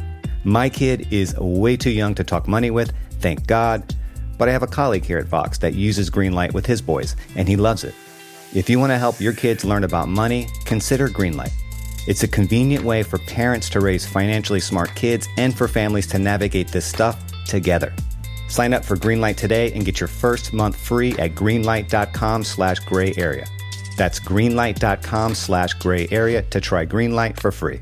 My kid is way too young to talk money with, thank God, but I have a colleague here at Vox that uses Greenlight with his boys, and he loves it. If you want to help your kids learn about money, consider Greenlight. It's a convenient way for parents to raise financially smart kids and for families to navigate this stuff together. Sign up for Greenlight today and get your first month free at greenlight.com slash gray area. That's greenlight.com slash gray area to try Greenlight for free.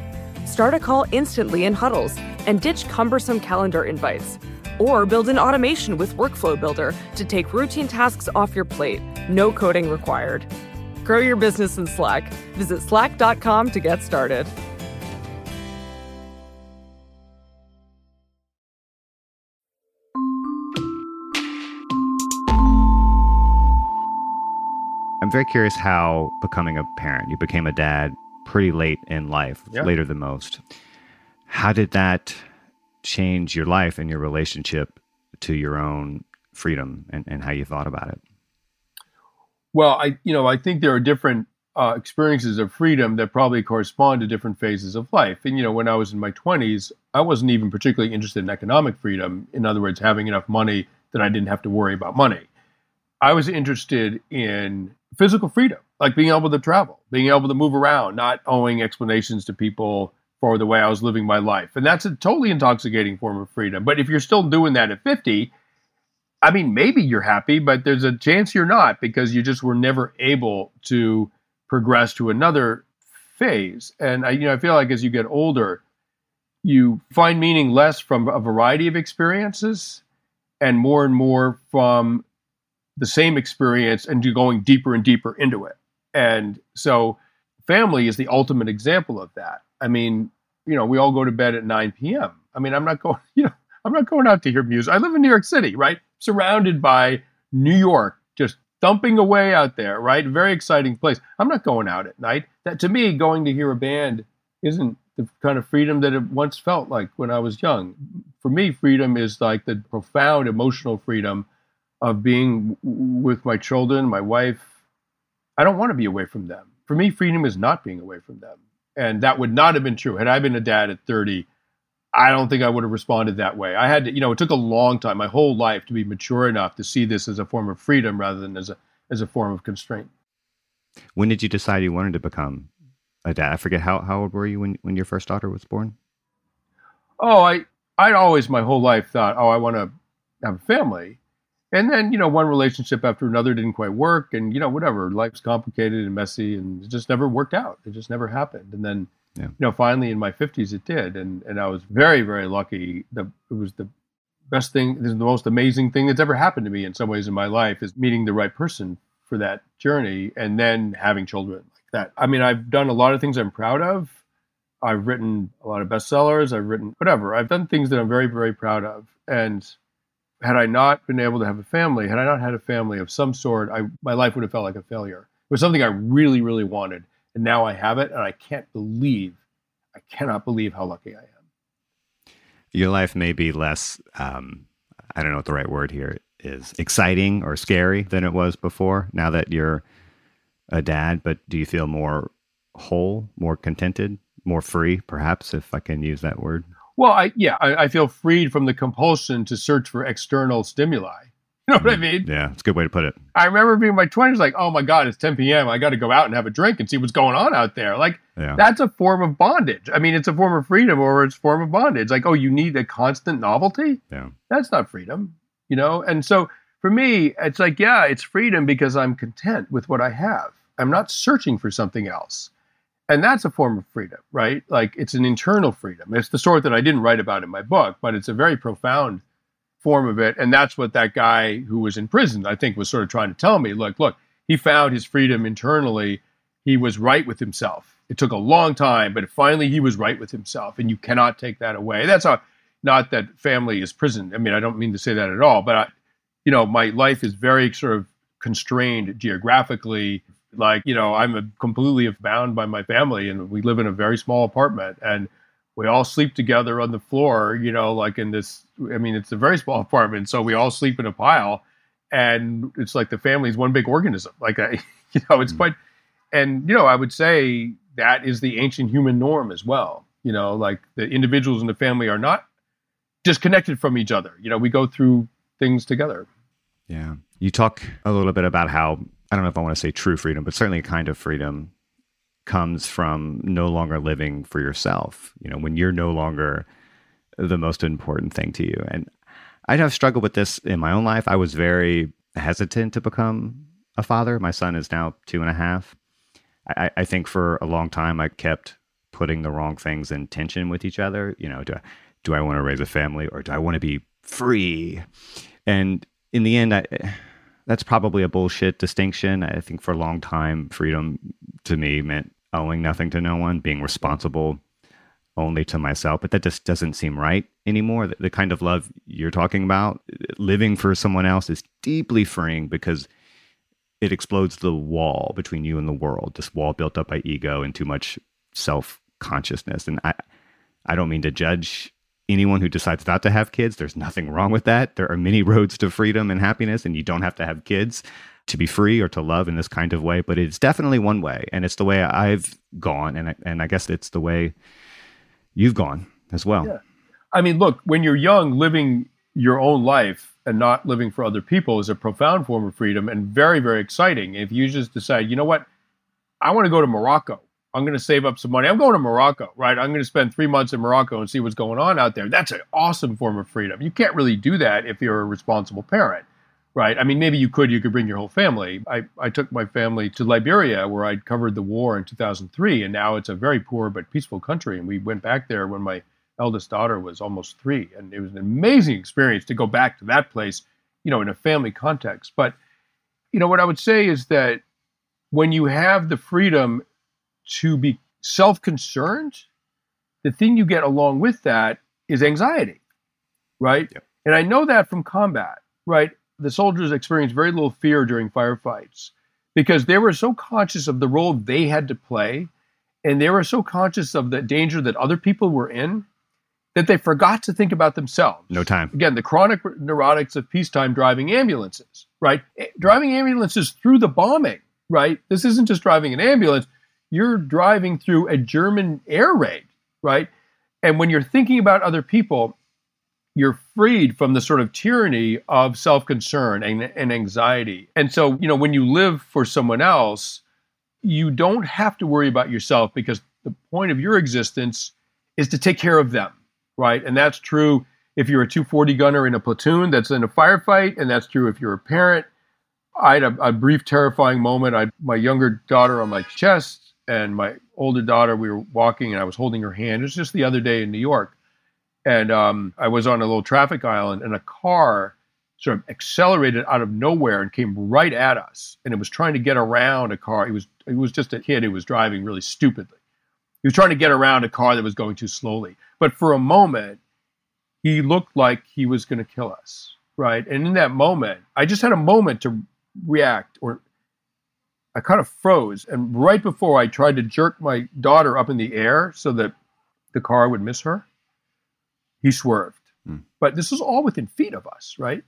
Start a call instantly in huddles and ditch cumbersome calendar invites. Or build an automation with Workflow Builder to take routine tasks off your plate, no coding required. Grow your business in Slack. Visit slack.com to get started. I'm very curious how becoming a parent, you became a dad pretty late in life, Yeah. later than most. How did that change your life and your relationship to your own freedom and, and how you thought about it? Well, I you know I think there are different uh, experiences of freedom that probably correspond to different phases of life. And you know, when I was in my twenties, I wasn't even particularly interested in economic freedom. In other words, having enough money that I didn't have to worry about money. I was interested in physical freedom, like being able to travel, being able to move around, not owing explanations to people for the way I was living my life. And that's a totally intoxicating form of freedom. But if you're still doing that at 50, I mean, maybe you're happy, but there's a chance you're not because you just were never able to progress to another phase. And I, you know, I feel like as you get older, you find meaning less from a variety of experiences and more and more from the same experience and going deeper and deeper into it. And so family is the ultimate example of that. I mean, you know, we all go to bed at 9 p.m. I mean, I'm not going, you know, I'm not going out to hear music. I live in New York City, right? Surrounded by New York, just thumping away out there, right? Very exciting place. I'm not going out at night. That to me, going to hear a band isn't the kind of freedom that it once felt like when I was young. For me, freedom is like the profound emotional freedom of being w- with my children, my wife. I don't want to be away from them. For me, freedom is not being away from them. And that would not have been true. Had I been a dad at 30, I don't think I would have responded that way. I had to, you know, it took a long time, my whole life, to be mature enough to see this as a form of freedom rather than as a as a form of constraint. When did you decide you wanted to become a dad? I forget how, how old were you when, when your first daughter was born? Oh, I I'd always my whole life thought, oh, I want to have a family. And then, you know, one relationship after another didn't quite work and you know, whatever, life's complicated and messy and it just never worked out. It just never happened. And then Yeah. you know, finally in my 50s it did and and I was very very lucky. The it was the best thing, this is the most amazing thing that's ever happened to me in some ways in my life is meeting the right person for that journey and then having children like that. I mean, I've done a lot of things I'm proud of. I've written a lot of bestsellers. I've written whatever. I've done things that I'm very, very proud of. And had I not been able to have a family, had I not had a family of some sort, I, my life would have felt like a failure. It was something I really, really wanted. And now I have it. And I can't believe, I cannot believe how lucky I am. Your life may be less, um, I don't know what the right word here is, exciting or scary than it was before now that you're a dad, but do you feel more whole, more contented, more free, perhaps, if I can use that word? Well, I, yeah, I, I feel freed from the compulsion to search for external stimuli. You know what I mm, mean? Yeah, it's a good way to put it. I remember being in my 20s, like, oh my God, it's 10 p.m. I got to go out and have a drink and see what's going on out there. Like, Yeah. that's a form of bondage. I mean, it's a form of freedom or it's a form of bondage. Like, oh, you need a constant novelty? Yeah. That's not freedom, you know? And so for me, it's like, yeah, it's freedom because I'm content with what I have. I'm not searching for something else. And that's a form of freedom, right? Like, it's an internal freedom. It's the sort that I didn't write about in my book, but it's a very profound form of it. And that's what that guy who was in prison, I think, was sort of trying to tell me. Look, look, he found his freedom internally. He was right with himself. It took a long time, but finally he was right with himself. And you cannot take that away. That's not, not that family is prison. I mean, I don't mean to say that at all, but I, you know, my life is very sort of constrained geographically. Like, you know, I'm a, completely bound by my family and we live in a very small apartment and we all sleep together on the floor, you know, like in this, I mean, it's a very small apartment. So we all sleep in a pile and it's like the family is one big organism. Like I, you know, it's mm. quite, and you know, I would say that is the ancient human norm as well. You know, like the individuals in the family are not disconnected from each other. You know, we go through things together. Yeah. You talk a little bit about how, I don't know if I want to say true freedom, but certainly a kind of freedom comes from no longer living for yourself. You know, when you're no longer the most important thing to you. And I have struggled with this in my own life. I was very hesitant to become a father. My son is now two and a half. I, I think for a long time I kept putting the wrong things in tension with each other. You know, do I, do I want to raise a family or do I want to be free? And in the end, I, that's probably a bullshit distinction. I think for a long time, freedom to me meant owing nothing to no one, being responsible only to myself. But that just doesn't seem right anymore. The, the kind of love you're talking about, living for someone else, is deeply freeing because it explodes the wall between you and the world. This wall built up by ego and too much self consciousness. And I, I don't mean to judge anyone who decides not to have kids. There's nothing wrong with that. There are many roads to freedom and happiness, and you don't have to have kids to be free or to love in this kind of way. But it's definitely one way, and it's the way I've gone, and I, and I guess it's the way you've gone as well. Yeah. I mean, look, when you're young, living your own life and not living for other people is a profound form of freedom and very, very exciting. If you just decide, you know what, I want to go to Morocco I'm going to save up some money. I'm going to Morocco, right? I'm going to spend three months in Morocco and see what's going on out there. That's an awesome form of freedom. You can't really do that if you're a responsible parent, right? I mean, maybe you could. You could bring your whole family. I, I took my family to Liberia, where I covered the war in 2003, and now it's a very poor but peaceful country. And we went back there when my eldest daughter was almost three, and it was an amazing experience to go back to that place, you know, in a family context. But you know, what I would say is that when you have the freedom to be self concerned, the thing you get along with that is anxiety, right? Yep. And I know that from combat, right? The soldiers experienced very little fear during firefights because they were so conscious of the role they had to play and they were so conscious of the danger that other people were in that they forgot to think about themselves. No time. Again, the chronic neurotics of peacetime driving ambulances, right? Driving ambulances through the bombing, right? This isn't just driving an ambulance you're driving through a German air raid, right? And when you're thinking about other people, you're freed from the sort of tyranny of self concern and, and, anxiety. And so, you know, when you live for someone else, you don't have to worry about yourself because the point of your existence is to take care of them, right? And that's true if you're a 240 gunner in a platoon that's in a firefight, and that's true if you're a parent. I had a, a brief, terrifying moment. I my younger daughter on my chest and my older daughter, we were walking and I was holding her hand. It was just the other day in New York. And um, I was on a little traffic island and a car sort of accelerated out of nowhere and came right at us. And it was trying to get around a car. He was, he was just a kid who was driving really stupidly. He was trying to get around a car that was going too slowly. But for a moment, he looked like he was going to kill us. Right. And in that moment, I just had a moment to react or I kind of froze. And right before I tried to jerk my daughter up in the air so that the car would miss her, he swerved. Mm. But this was all within feet of us, right?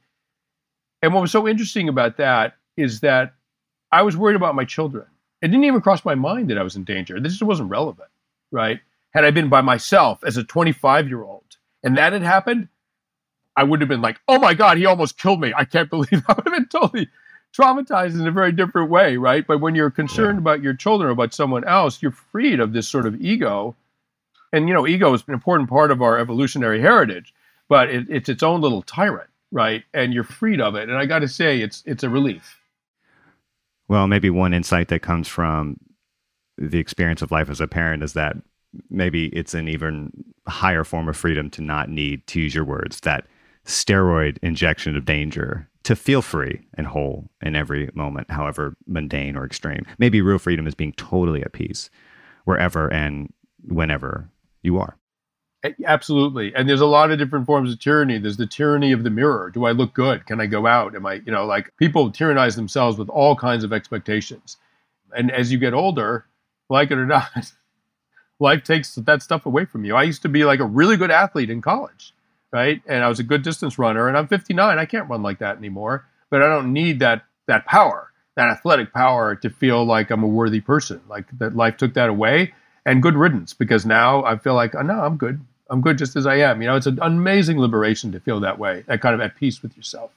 And what was so interesting about that is that I was worried about my children. It didn't even cross my mind that I was in danger. This just wasn't relevant, right? Had I been by myself as a 25 year old and that had happened, I would have been like, oh my God, he almost killed me. I can't believe I would have been totally traumatized in a very different way, right? But when you're concerned yeah. about your children or about someone else, you're freed of this sort of ego. And, you know, ego is an important part of our evolutionary heritage, but it, it's its own little tyrant, right? And you're freed of it. And I got to say, it's, it's a relief. Well, maybe one insight that comes from the experience of life as a parent is that maybe it's an even higher form of freedom to not need, to use your words, that steroid injection of danger to feel free and whole in every moment, however mundane or extreme. Maybe real freedom is being totally at peace wherever and whenever you are. Absolutely. And there's a lot of different forms of tyranny. There's the tyranny of the mirror. Do I look good? Can I go out? Am I, you know, like people tyrannize themselves with all kinds of expectations. And as you get older, like it or not, life takes that stuff away from you. I used to be like a really good athlete in college right? And I was a good distance runner, and I'm 59. I can't run like that anymore. but I don't need that that power, that athletic power to feel like I'm a worthy person. Like that life took that away, and good riddance because now I feel like oh, no, I'm good. I'm good just as I am. You know, it's an amazing liberation to feel that way, that kind of at peace with yourself.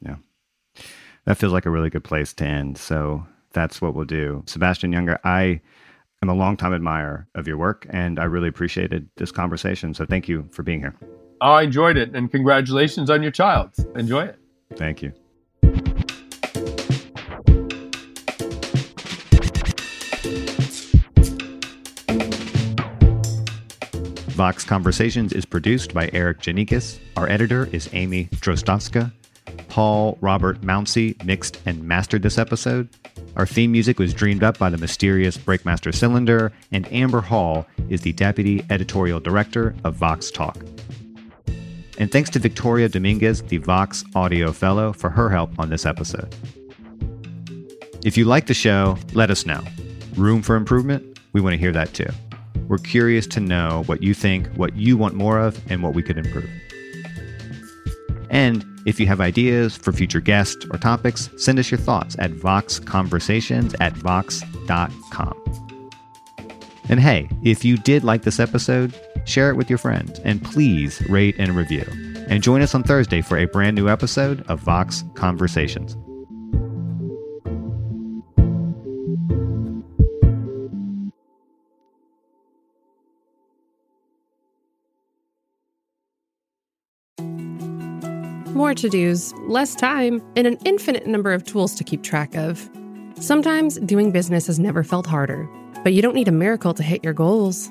Yeah. That feels like a really good place to end. So that's what we'll do. Sebastian Junger, I am a longtime admirer of your work and I really appreciated this conversation. So thank you for being here. Oh, I enjoyed it and congratulations on your child. Enjoy it. Thank you. Vox Conversations is produced by Erikk Geannikis. Our editor is Amy Drozdowska. Paul Robert Mounsey mixed and mastered this episode. Our theme music was dreamed up by the mysterious Breakmaster Cylinder, and Amber Hall is the deputy editorial director of Vox Talk. And thanks to Victoria Dominguez, the Vox Audio Fellow, for her help on this episode. If you like the show, let us know. Room for improvement? We want to hear that too. We're curious to know what you think, what you want more of, and what we could improve. And if you have ideas for future guests or topics, send us your thoughts at voxconversations at vox.com. And hey, if you did like this episode, share it with your friends, and please rate and review. And join us on Thursday for a brand new episode of Vox Conversations. More to dos, less time, and an infinite number of tools to keep track of. Sometimes doing business has never felt harder, but you don't need a miracle to hit your goals.